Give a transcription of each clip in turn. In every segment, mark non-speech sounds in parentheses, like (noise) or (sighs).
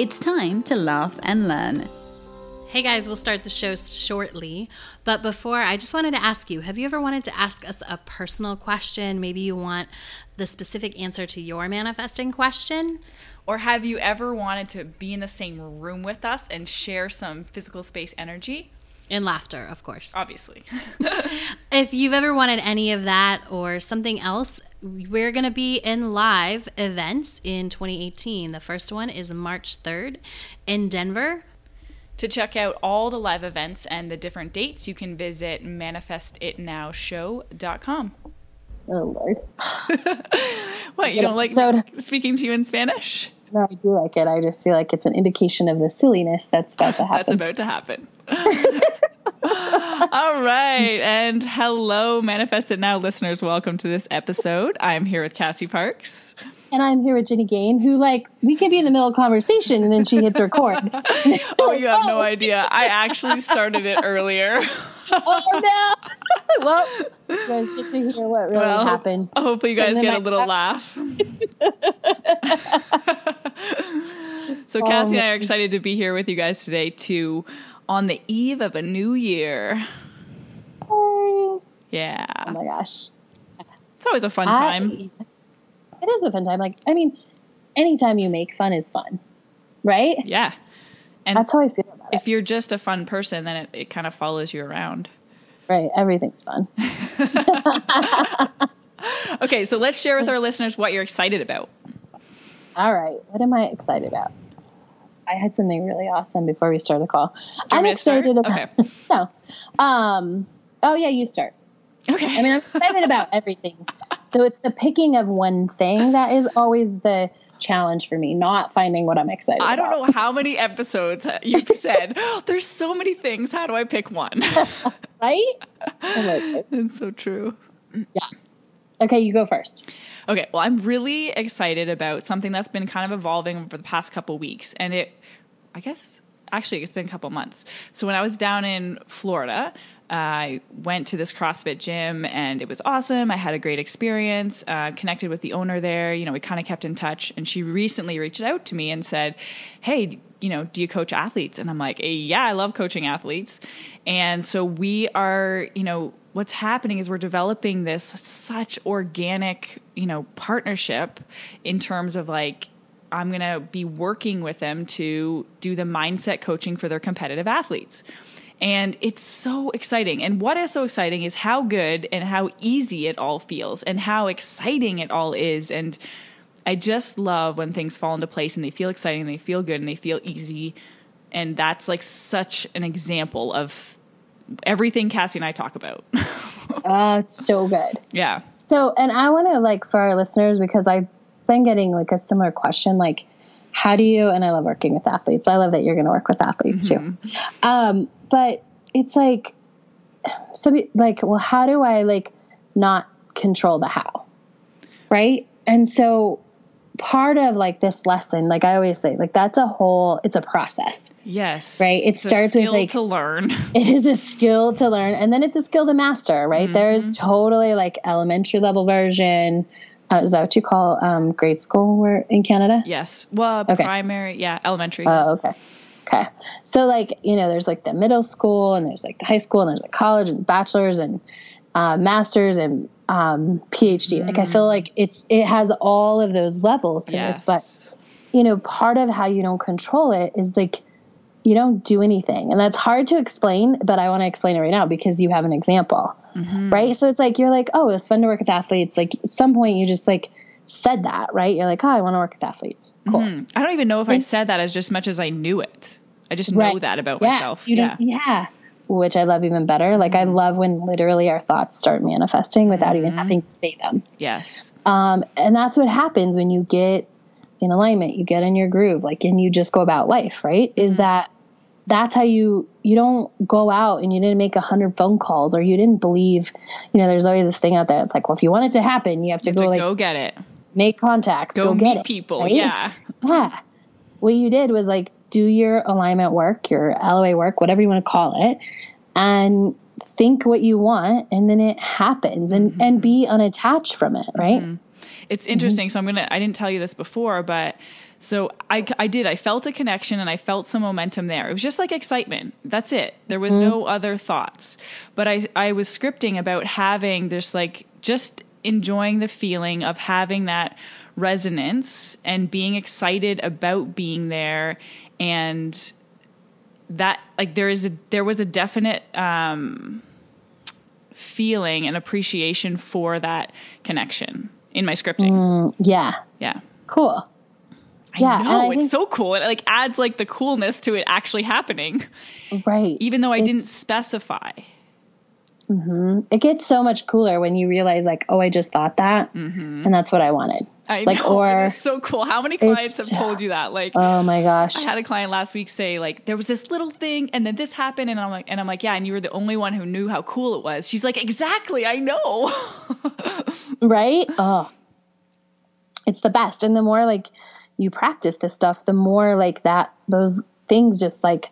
It's time to laugh and learn. Hey guys, we'll start the show shortly. But before, I just wanted to ask you have you ever wanted to ask us a personal question? Maybe you want the specific answer to your manifesting question? Or have you ever wanted to be in the same room with us and share some physical space energy? And laughter, of course. Obviously. (laughs) if you've ever wanted any of that or something else, we're going to be in live events in 2018. The first one is March 3rd in Denver. To check out all the live events and the different dates, you can visit manifestitnowshow.com. Oh, Lord. (laughs) what, you don't like speaking to you in Spanish? No, I do like it. I just feel like it's an indication of the silliness that's about to (laughs) happen. that's about to happen. (laughs) (laughs) All right. And hello, Manifest It Now listeners. Welcome to this episode. I'm here with Cassie Parks. And I'm here with Jenny Gain, who, like, we could be in the middle of conversation and then she hits record. (laughs) oh, you have no idea. I actually started it earlier. (laughs) oh, no. well, you guys get to hear what really well, happens. Hopefully, you guys get a little laugh. so, oh, Cassie and I are excited to be here with you guys today to on the eve of a new year. Yeah. Oh my gosh. It's always a fun time. It is a fun time. Like, I mean, anytime you make fun is fun, right? Yeah. And that's how I feel about if it. you're just a fun person, then it, it kind of follows you around. Right. Everything's fun. (laughs) (laughs) okay, so let's share with our listeners what you're excited about. All right. What am I excited about? I had something really awesome before we start the call. I'm excited about okay. (laughs) no. Um, oh yeah, you start. Okay. I mean, I'm excited about (laughs) everything. So it's the picking of one thing that is always the challenge for me, not finding what I'm excited I don't about. know how many episodes you've (laughs) said, (gasps) there's so many things. How do I pick one? right? It's so true. Yeah. Okay, you go first. Okay, well, I'm really excited about something that's been kind of evolving over the past couple weeks. And it, I guess, actually, it's been a couple months. So when I was down in Florida, I went to this CrossFit gym and it was awesome. I had a great experience, uh, connected with the owner there. You know, we kind of kept in touch. And she recently reached out to me and said, Hey, you know, do you coach athletes? And I'm like, eh, Yeah, I love coaching athletes. And so we are, you know, what's happening is we're developing this such organic, you know, partnership in terms of like, I'm going to be working with them to do the mindset coaching for their competitive athletes. And it's so exciting. And what is so exciting is how good and how easy it all feels and how exciting it all is. And I just love when things fall into place and they feel exciting and they feel good and they feel easy. And that's like such an example of everything Cassie and I talk about. (laughs) oh, it's so good. Yeah. So, and I want to like for our listeners because I've been getting like a similar question, like, how do you? And I love working with athletes. I love that you're going to work with athletes mm-hmm. too. Um, but it's like, so like, well, how do I like not control the how, right? And so part of like this lesson, like I always say, like that's a whole, it's a process. Yes. Right. It starts with like to learn. (laughs) It is a skill to learn, and then it's a skill to master. Right. Mm-hmm. There's totally like elementary level version. Uh, is that what you call um, grade school where in Canada? Yes. Well, okay. primary, yeah, elementary. Oh, okay. Okay. So like, you know, there's like the middle school and there's like the high school and there's like college and bachelor's and uh, masters and um, PhD. Mm. Like I feel like it's it has all of those levels to yes. this, but you know, part of how you don't control it is like you don't do anything. And that's hard to explain, but I want to explain it right now because you have an example. Mm-hmm. Right? So it's like you're like, "Oh, it's fun to work with athletes." Like at some point you just like said that, right? You're like, "Oh, I want to work with athletes." Cool. Mm-hmm. I don't even know if and, I said that as just much as I knew it. I just right. know that about yes, myself. yeah. yeah which I love even better. Like I mm-hmm. love when literally our thoughts start manifesting without mm-hmm. even having to say them. Yes. Um, and that's what happens when you get in alignment, you get in your groove, like, and you just go about life, right? Is that that's how you you don't go out and you didn't make a hundred phone calls or you didn't believe you know there's always this thing out there it's like well if you want it to happen you have to To go like go get it. make contacts Go, go, meet get it people. right? Yeah. yeah what you did was like do your alignment work your loa work whatever you want to call it and think what you want and then it happens and Mm-hmm. and be unattached from it right mm-hmm. It's mm-hmm. interesting. So I'm gonna. I didn't tell you this before, but so I I did. I felt a connection and I felt some momentum there. It was just like excitement. That's it. There was mm-hmm. no other thoughts. But I I was scripting about having this like just enjoying the feeling of having that resonance and being excited about being there and that like there is a there was a definite um feeling and appreciation for that connection in my scripting. yeah Yeah. cool I Yeah, know it's think- so cool. It like adds like the coolness to it actually happening, right even though I didn't It's- specify. it gets so much cooler when you realize like oh i just thought that mm-hmm. and that's what i wanted I like know, or so cool. How many clients have told you that? Like, oh my gosh I had a client last week say like there was this little thing and then this happened and I'm like and I'm like yeah and you were the only one who knew how cool it was. She's like exactly I know. (laughs) right oh it's the best and the more like you practice this stuff the more like that those things just like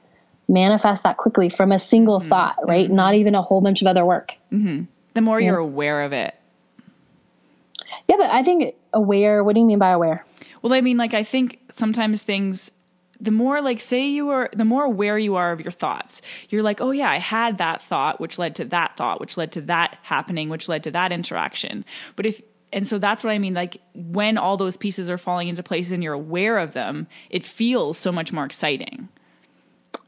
manifest that quickly from a single mm-hmm. thought right? Mm-hmm. Not even a whole bunch of other work. Mm-hmm. The more you're aware of it. yeah but i think aware what do you mean by aware? Well, I mean, like, I think sometimes things, the more, like, say you are, the more aware you are of your thoughts, you're like, oh, yeah, I had that thought, which led to that thought, which led to that happening, which led to that interaction. But if, and so that's what I mean, like, when all those pieces are falling into place and you're aware of them, it feels so much more exciting.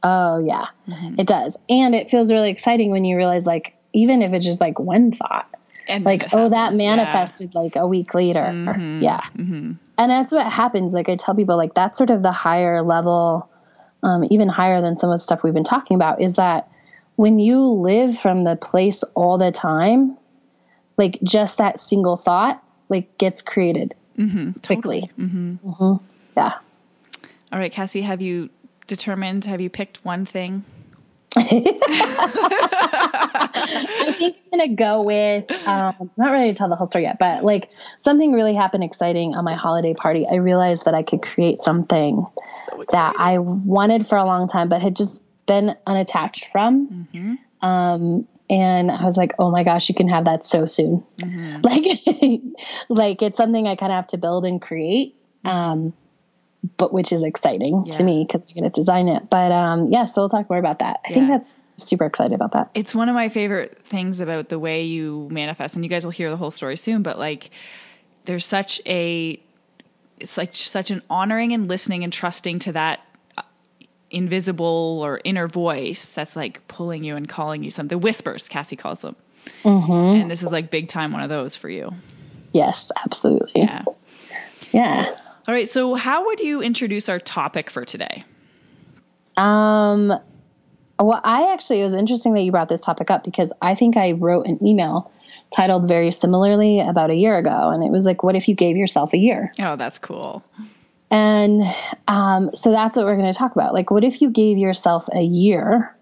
Oh yeah. Mm-hmm. It does. And it feels really exciting when you realize like even if it's just like one thought. And like oh that happens, yeah. manifested like a week later. Mm-hmm. Yeah. Mm-hmm. And that's what happens. Like i tell people like that's sort of the higher level um, even higher than some of the stuff we've been talking about is that when you live from the place all the time like just that single thought like gets created quickly. Mhm. yeah. All right, Cassie, have you determined, have you picked one thing? (laughs) I think I'm gonna go with um, I'm not ready to tell the whole story yet, but like something really happened exciting on my holiday party. I realized that I could create something that I wanted for a long time, but had just been unattached from. Um, and I was like, "Oh my gosh, you can have that so soon!" (laughs) Like, (laughs) like it's something I kind of have to build and create. Um, but which is exciting Yeah. to me because I'm going to design it. But um, yeah, so we'll talk more about that. I think that's super excited about that. it's one of my favorite things about the way you manifest and you guys will hear the whole story soon but like there's such a it's like such an honoring and listening and trusting to that uh, invisible or inner voice that's like pulling you and calling you something whispers cassie calls them and this is like big time one of those for you Yes, absolutely. yeah Yeah. All right so how would you introduce our topic for today Um, well, I actually, it was interesting that you brought this topic up because I think I wrote an email titled very similarly about a year ago. And it was like, what if you gave yourself a year? oh that's cool And um, so that's what we're going to talk about. Like, what if you gave yourself a year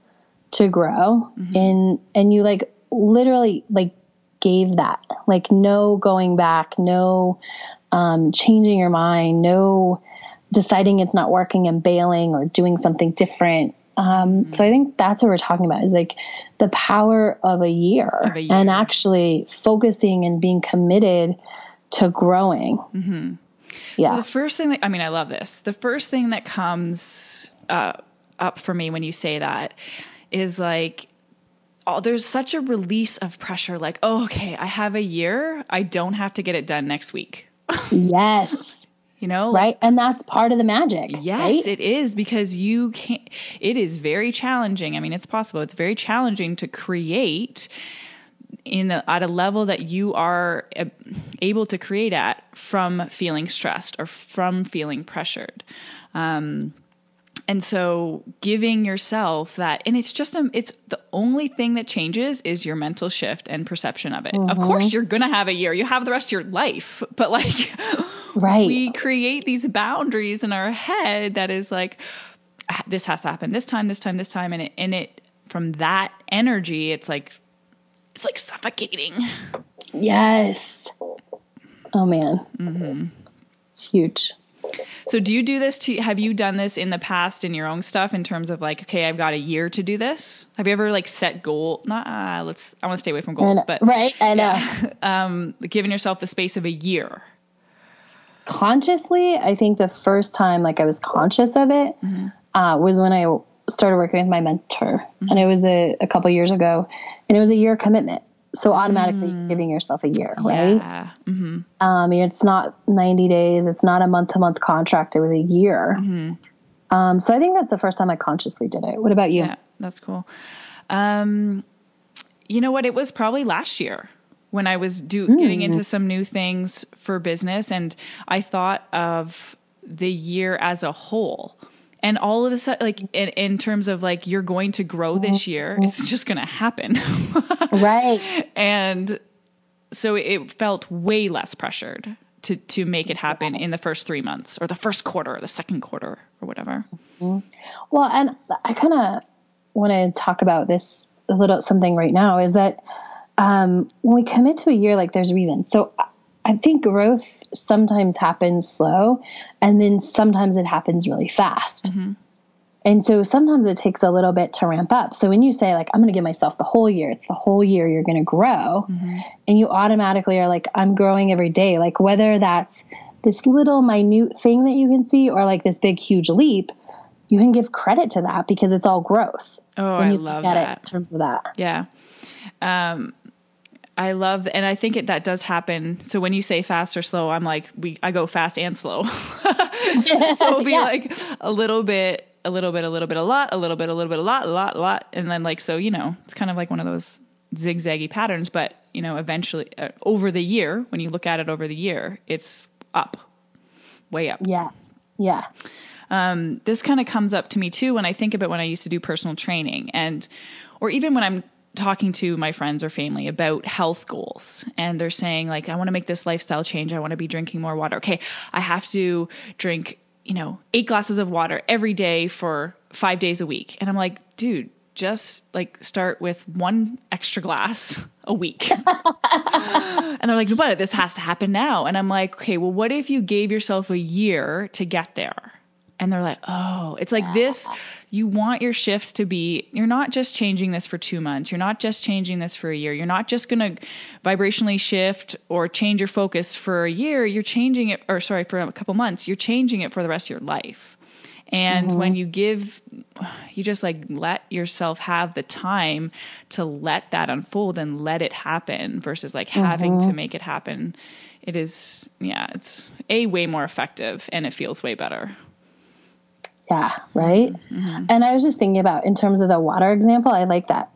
to grow and, and you like literally like gave that, like no going back, no um, changing your mind, no deciding it's not working and bailing or doing something different. Um, So I think that's what we're talking about is like the power of a year, Of a and actually focusing and being committed to growing. Yeah. So the first thing that I mean, I love this. The first thing that comes uh, up for me when you say that is like, oh, there's such a release of pressure. Like, oh, okay, I have a year. I don't have to get it done next week. Yes. You know, Right. And that's part of the magic. Yes, Right? it is because you can't. It is very challenging. I mean, it's possible. It's very challenging to create in the, at a level that you are able to create at from feeling stressed or from feeling pressured. Um, and so giving yourself that and it's just a, it's the only thing that changes is your mental shift and perception of it of mm-hmm. course you're gonna have a year you have the rest of your life but like (laughs) Right. we create these boundaries in our head that is like "Ah, this has to happen this time this time this time and it and it from that energy it's like it's like suffocating Yes. Oh man. Mm-hmm. It's huge. So do you do this to have you done this in the past in your own stuff in terms of like okay i've got a year to do this? Have you ever like set goal not uh, let's i want to stay away from goals but right. I know. (laughs) um giving yourself the space of a year. Consciously, I think the first time like I was conscious of it uh, was when I started working with my mentor, and it was a, a couple years ago, and it was a year commitment. So automatically you're giving yourself a year, right? yeah Um, it's not 90 days. It's not a month to month contract. It was a year. Um, so I think that's the first time I consciously did it. What about you? Yeah, that's cool. Um, you know what? It was probably last year when I was do getting into some new things for business, and I thought of the year as a whole. And all of a sudden, like in, in terms of like you're going to grow this year, it's just going to happen. (laughs) Right. and so it felt way less pressured to to make it happen in the first three months or the first quarter or the second quarter or whatever. Well, and I kind of want to talk about this a little something right now is that um, when we commit to a year, like there's a reason. So I- I think growth sometimes happens slow and then sometimes it happens really fast. And so sometimes it takes a little bit to ramp up. So when you say, like, I'm going to give myself the whole year, it's the whole year you're going to grow. And you automatically are like, I'm growing every day. Like, whether that's this little minute thing that you can see or like this big, huge leap, you can give credit to that because it's all growth. Oh, when I you love look at that. it in terms of that. Yeah. Um, I love, and I think it, that does happen. So when you say fast or slow, I'm like, we, I go fast and slow. (laughs) so it'll be Yeah. like a little bit, a little bit, a little bit, a lot, a little bit, a little bit, a lot, a lot, a lot. And then like, so, you know, it's kind of like one of those zigzaggy patterns, but you know, eventually uh, over the year, when you look at it over the year, it's up, way up. Yes. Yeah. um, this kind of comes up to me too when I think about when I used to do personal training and or even when I'm talking to my friends or family about health goals. And they're saying like I want to make this lifestyle change. I want to be drinking more water. Okay I have to drink you know 8 glasses of water every day for 5 days a week. And I'm like dude just like start with one extra glass a week. (laughs) And they're like, but this has to happen now. And I'm like, okay, well, what if you gave yourself a year to get there? And they're like, oh, it's like this. You want your shifts to be, you're not just changing this for two months. You're not just changing this for a year. You're not just going to vibrationally shift or change your focus for a year. You're changing it, or sorry, for a couple months. You're changing it for the rest of your life. And mm-hmm. when you give, you just like let yourself have the time to let that unfold and let it happen versus like having to mm-hmm. make it happen. It is, yeah, it's a way more effective and it feels way better. Yeah, right. Mm-hmm. And I was just thinking about in terms of the water example, I like that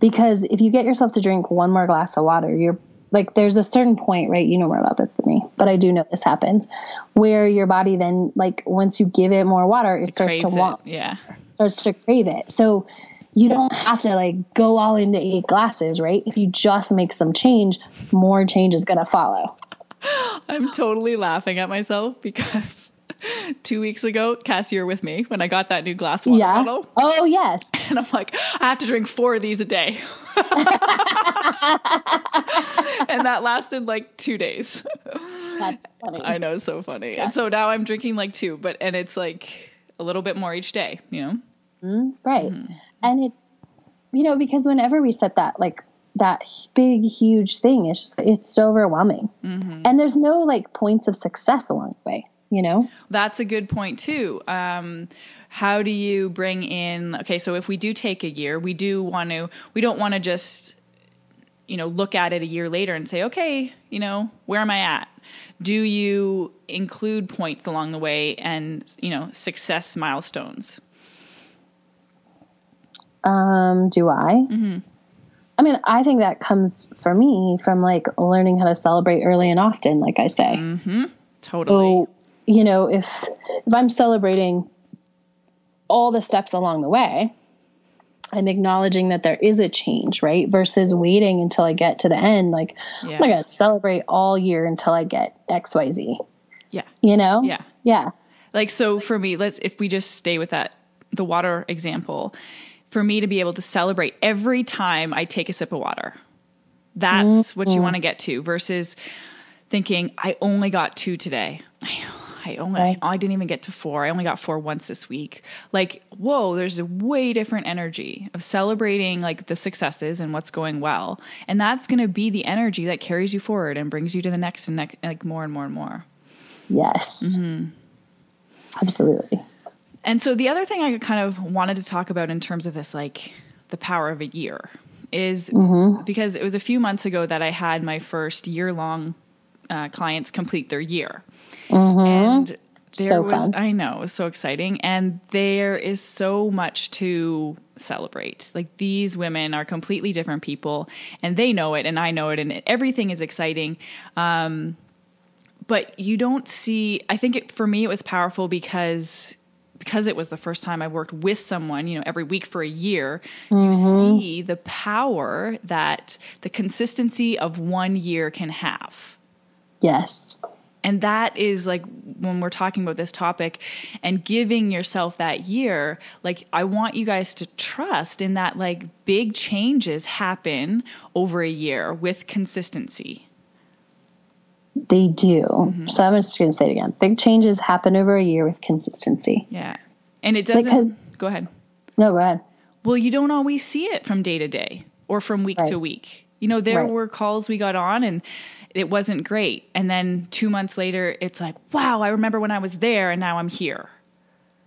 because if you get yourself to drink one more glass of water, you're like, there's a certain point, right? You know more about this than me, but I do know this happens where your body then, like, once you give it more water, it, starts to Craves it. want, Yeah. starts to crave it. So you don't have to like go all into eight glasses, right? If you just make some change, more change is going to follow. (laughs) I'm totally laughing at myself because (laughs) two weeks ago, Cassie, you were with me when I got that new glass water Yeah. bottle. Oh, yes. (laughs) And I'm like, I have to drink four of these a day. (laughs) and that lasted like two days. That's funny. I know, it's so funny. And so now I'm drinking like two, but and it's like a little bit more each day, you know? Mm, right. Mm-hmm. And it's, you know, because whenever we set that, like, that big, huge thing, it's just, it's so overwhelming. Mm-hmm. And there's no like points of success along the way, you know? That's a good point too. Um, how do you bring in? Okay, so if we do take a year, we do want to. We don't want to just, you know, look at it a year later and say, okay, you know, where am I at? Do you include points along the way and you know success milestones? Um, do I? I mean, I think that comes for me from like learning how to celebrate early and often, like I say. Totally. So, you know, if if I'm celebrating all the steps along the way, I'm acknowledging that there is a change, right? Versus waiting until I get to the end. Like, Yeah. I'm not going to celebrate all year until I get X, Y, Z. Yeah. You know? Yeah. Yeah. Like so for me, let's if we just stay with that the water example, for me to be able to celebrate every time I take a sip of water. That's what you mm-hmm. want to get to versus thinking I only got 2 today. (laughs) I only Right. I didn't even get to 4. I only got 4 once this week. Like, whoa, there's a way different energy of celebrating like the successes and what's going well. And that's going to be the energy that carries you forward and brings you to the next and next like more and more and more. Yes. Mm-hmm. Absolutely. And so the other thing I kind of wanted to talk about in terms of this, like the power of a year, is because it was a few months ago that I had my first year long uh, clients complete their year. And there So was, fun. I know, it was so exciting. And there is so much to celebrate. Like these women are completely different people and they know it and I know it and everything is exciting. Um, but you don't see i think it, for me it was powerful because because it was the first time i worked with someone you know every week for a year you see the power that the consistency of one year can have Yes. and that is like when we're talking about this topic and giving yourself that year like i want you guys to trust in that like big changes happen over a year with consistency They do. Mm-hmm. So I'm just going to say it again. Big changes happen over a year with consistency. yeah and it doesn't Because- go ahead No, go ahead. Well, you don't always see it from day to day or from week to week. You know, there Right. were calls we got on and it wasn't great. And then two months later, it's like, wow, I remember when I was there and now I'm here.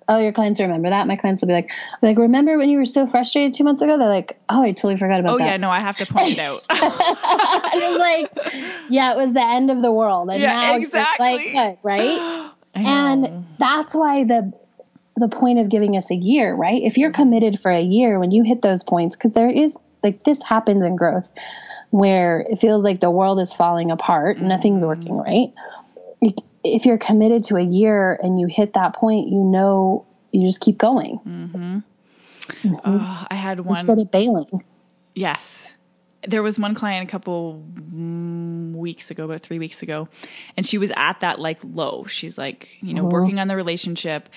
Oh, your clients remember that? My clients will be like, like, remember when you were so frustrated two months ago? They're like, oh, I totally forgot about Oh, that. Oh yeah, no, I have to point it out. (laughs) and I'm like, yeah, it was the end of the world. And Yeah, now it's like, exactly. good, right? (gasps) And that's why the the point of giving us a year, right? If you're committed for a year, when you hit those points, because there is like this happens in growth where it feels like the world is falling apart, mm-hmm. nothing's working right. If- you're committed to a year and you hit that point, you know you just keep going mm-hmm. Mm-hmm. Oh, I had one. instead of bailing. Yes. There was one client a couple mm, weeks ago, about three weeks ago, and she was at that like low. She's like, you know, working on the relationship,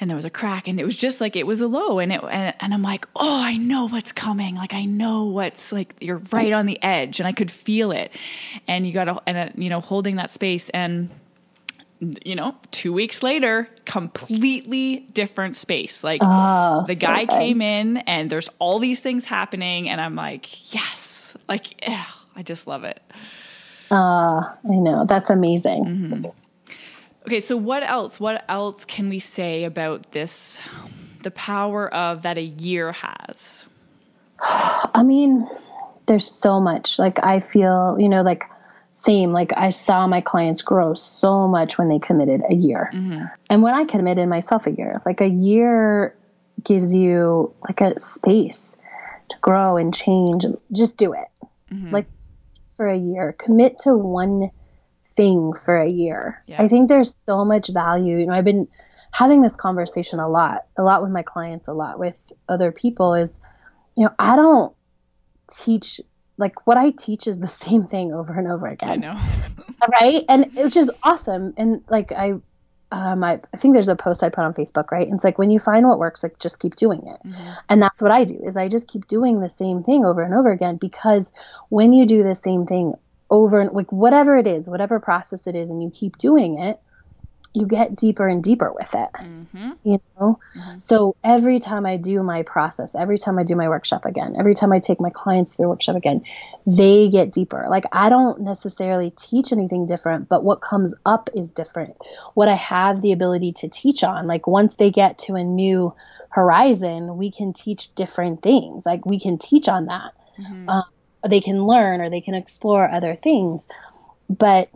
and there was a crack, and it was just like it was a low, and it and, and I'm like, oh, I know what's coming. Like I know what's like you're right on the edge, and I could feel it, and you got to and uh, you know holding that space and you know, two weeks later, completely different space. Like Oh, the so guy good. came in and there's all these things happening, and I'm like, yes, like, eh, I just love it. Uh, I know. That's amazing. Mm-hmm. Okay, so what else? What else can we say about this? The power of that a year has. (sighs) I mean, there's so much. Like I feel, you know, like same. Like I saw my clients grow so much when they committed a year, mm-hmm. and when I committed myself a year, like a year gives you like a space to grow and change. Just do it. Mm-hmm. Like for a year, commit to one thing for a year. Yeah. I think there's so much value. You know, I've been having this conversation a lot, a lot with my clients, a lot with other people. Is you know, I don't teach like what I teach is the (laughs) same thing over and over again. I know. (laughs) Right. And which is awesome. And like I um I, I think there's a post I put on Facebook, right? And it's like when you find what works, like just keep doing it. And that's what I do is I just keep doing the same thing over and over again because when you do the same thing over and like whatever it is, whatever process it is, and you keep doing it, you get deeper and deeper with it. Mm-hmm. You know? Mm-hmm. So every time I do my process, every time I do my workshop again, every time I take my clients to through workshop again, they get deeper. Like I don't necessarily teach anything different, but what comes up is different. What I have the ability to teach on, like once they get to a new horizon, we can teach different things. Like we can teach on that. Mm-hmm. Um, they can learn or they can explore other things. But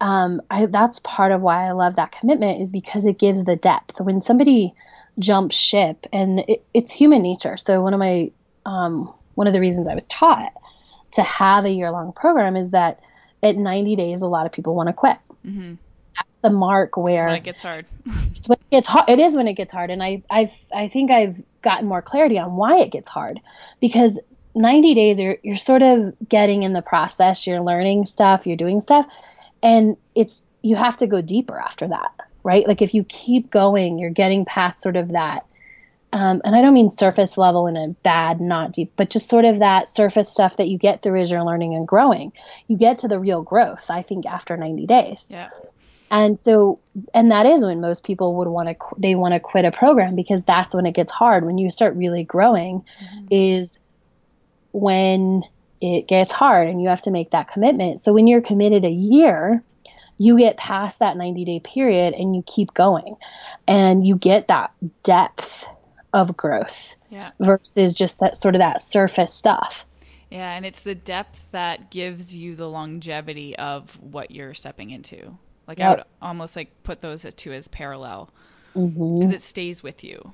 um, I, that's part of why I love that commitment is because it gives the depth. When somebody jumps ship, and it, it's human nature. So one of my um, one of the reasons I was taught to have a year long program is that at 90 days, a lot of people want to quit. That's the mark where it gets hard. it's when it gets hard. It is when it gets hard, and I I I think I've gotten more clarity on why it gets hard because 90 days you're you're sort of getting in the process, you're learning stuff, you're doing stuff, and it's you have to go deeper after that, right? Like if you keep going, you're getting past sort of that. Um, and I don't mean surface level in a bad, not deep, but just sort of that surface stuff that you get through as you're learning and growing. You get to the real growth, I think, after 90 days. Yeah. And so, and that is when most people would want to, they want to quit a program because that's when it gets hard. When you start really growing, mm-hmm. is when it gets hard and you have to make that commitment. So when you're committed a year, you get past that 90 day period and you keep going and you get that depth of growth yeah. versus just that sort of that surface stuff. Yeah, and it's the depth that gives you the longevity of what you're stepping into. Like yep. I would almost like put those two as parallel because mm-hmm. it stays with you.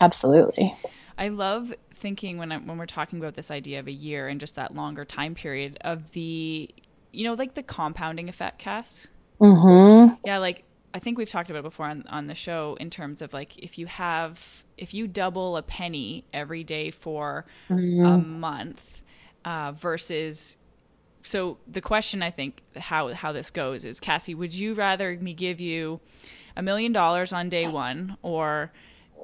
Absolutely. I love thinking when I, when we're talking about this idea of a year and just that longer time period of the you know, like the compounding effect, Cass. Mm-hmm. Yeah, like I think we've talked about it before on, on the show in terms of like if you have if you double a penny every day for mm-hmm. a month uh, versus so the question I think how how this goes is Cassie, would you rather me give you a million dollars on day one or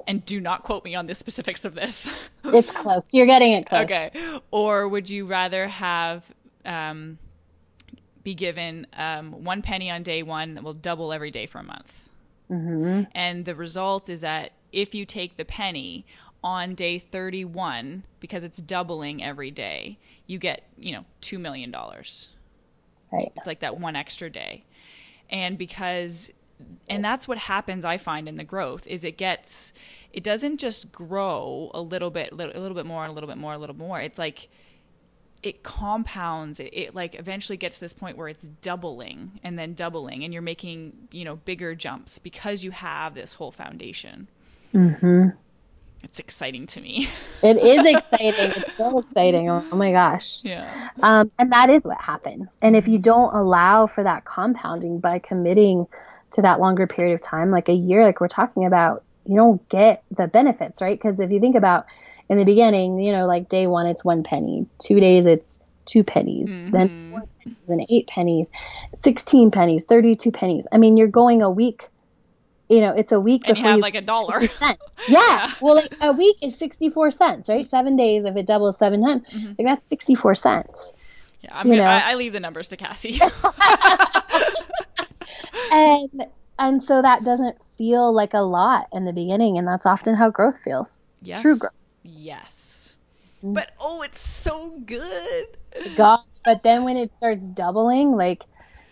and do not quote me on the specifics of this. (laughs) it's close. You're getting it close. Okay. Or would you rather have um, be given um, one penny on day one that will double every day for a month. Mm-hmm. And the result is that if you take the penny on day 31, because it's doubling every day, you get, you know, $2 million. Right. It's like that one extra day. And because and that's what happens i find in the growth is it gets it doesn't just grow a little bit a little bit more a little bit more a little more. It's like it compounds it, it, like eventually gets to this point where it's doubling and then doubling and you're making you know bigger jumps because you have this whole foundation. Mm-hmm. it's exciting to me. It is (laughs) exciting. It's so exciting. Oh my gosh. Yeah. Um, and that is what happens. And if you don't allow for that compounding by committing to that longer period of time like a year like we're talking about you don't get the benefits right because if you think about in the beginning, you know, like day one, it's one penny. Two days, it's two pennies. Mm-hmm. Then four pennies, then eight pennies, 16 pennies, 32 pennies. I mean, you're going a week. You know, it's a week and before you have you like a dollar. (laughs) Yeah. yeah. Well, like a week is 64 cents, right? Seven days, if it doubles seven times, mm-hmm. like that's 64 cents. Yeah. I'm gonna, I, I leave the numbers to Cassie. (laughs) (laughs) and, and so that doesn't feel like a lot in the beginning. And that's often how growth feels. Yes. True growth. Yes. Mm. But oh, it's so good. Gosh, but then when it starts doubling, like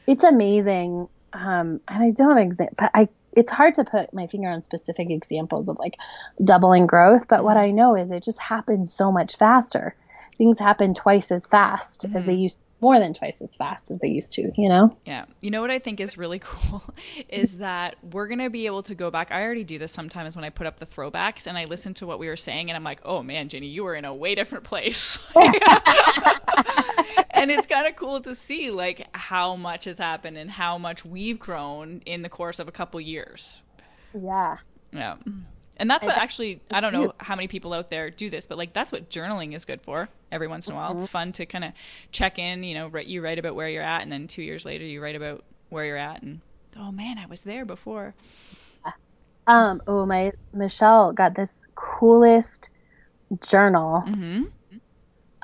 it's amazing. Um, and I don't have example, but I it's hard to put my finger on specific examples of like doubling growth, but what mm-hmm. I know is it just happens so much faster. Things happen twice as fast mm-hmm. as they mm-hmm. used more than twice as fast as they used to, you know? Yeah. You know what I think is really (laughs) cool is that we're going to be able to go back. I already do this sometimes when I put up the throwbacks and I listen to what we were saying and I'm like, oh man, Jenny, you were in a way different place. (laughs) and it's kind of cool to see like how much has happened and how much we've grown in the course of a couple years. Yeah. Yeah. And that's what actually I don't know how many people out there do this, but like that's what journaling is good for. Every once in a while, mm-hmm. it's fun to kind of check in. You know, write, you write about where you're at, and then two years later, you write about where you're at, and oh man, I was there before. Um. Oh, my Michelle got this coolest journal. Mm-hmm.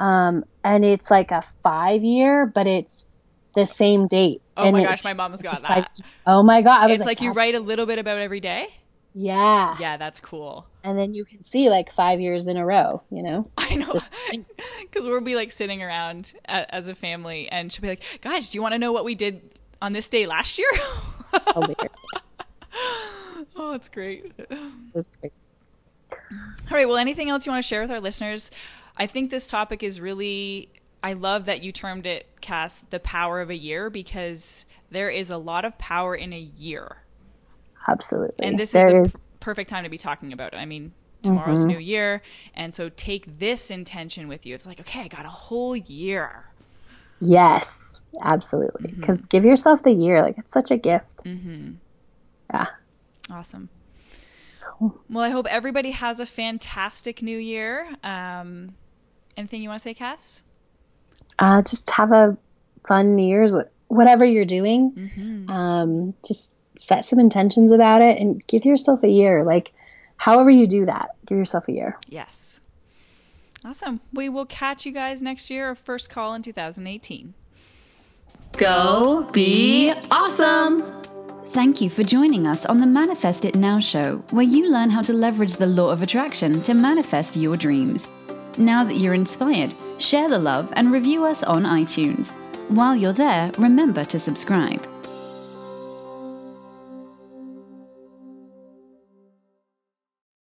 Um, and it's like a five year, but it's the same date. Oh and my gosh, my mom's got that. Like, oh my god, it's like, like you write a little bit about every day. Yeah. Yeah, that's cool. And then you can see like five years in a row, you know? (laughs) I know. Because (laughs) we'll be like sitting around as a family and she'll be like, guys, do you want to know what we did on this day last year? (laughs) Oh, oh, that's great. That's great. All right. Well, anything else you want to share with our listeners? I think this topic is really, I love that you termed it, Cass, the power of a year because there is a lot of power in a year Absolutely. And this there is the is... perfect time to be talking about it. I mean, tomorrow's mm-hmm. new year. And so take this intention with you. It's like, okay, I got a whole year. Yes, absolutely. Because mm-hmm. give yourself the year. Like, it's such a gift. Mm-hmm. Yeah. Awesome. Well, I hope everybody has a fantastic new year. Um, anything you want to say, Cass? Uh, just have a fun New Year's whatever you're doing, mm-hmm. um, just set some intentions about it and give yourself a year. Like, however you do that, give yourself a year. Yes. Awesome. We will catch you guys next year, our first call in 2018. Go be awesome. Thank you for joining us on the Manifest It Now show, where you learn how to leverage the law of attraction to manifest your dreams. Now that you're inspired, share the love and review us on iTunes. While you're there, remember to subscribe.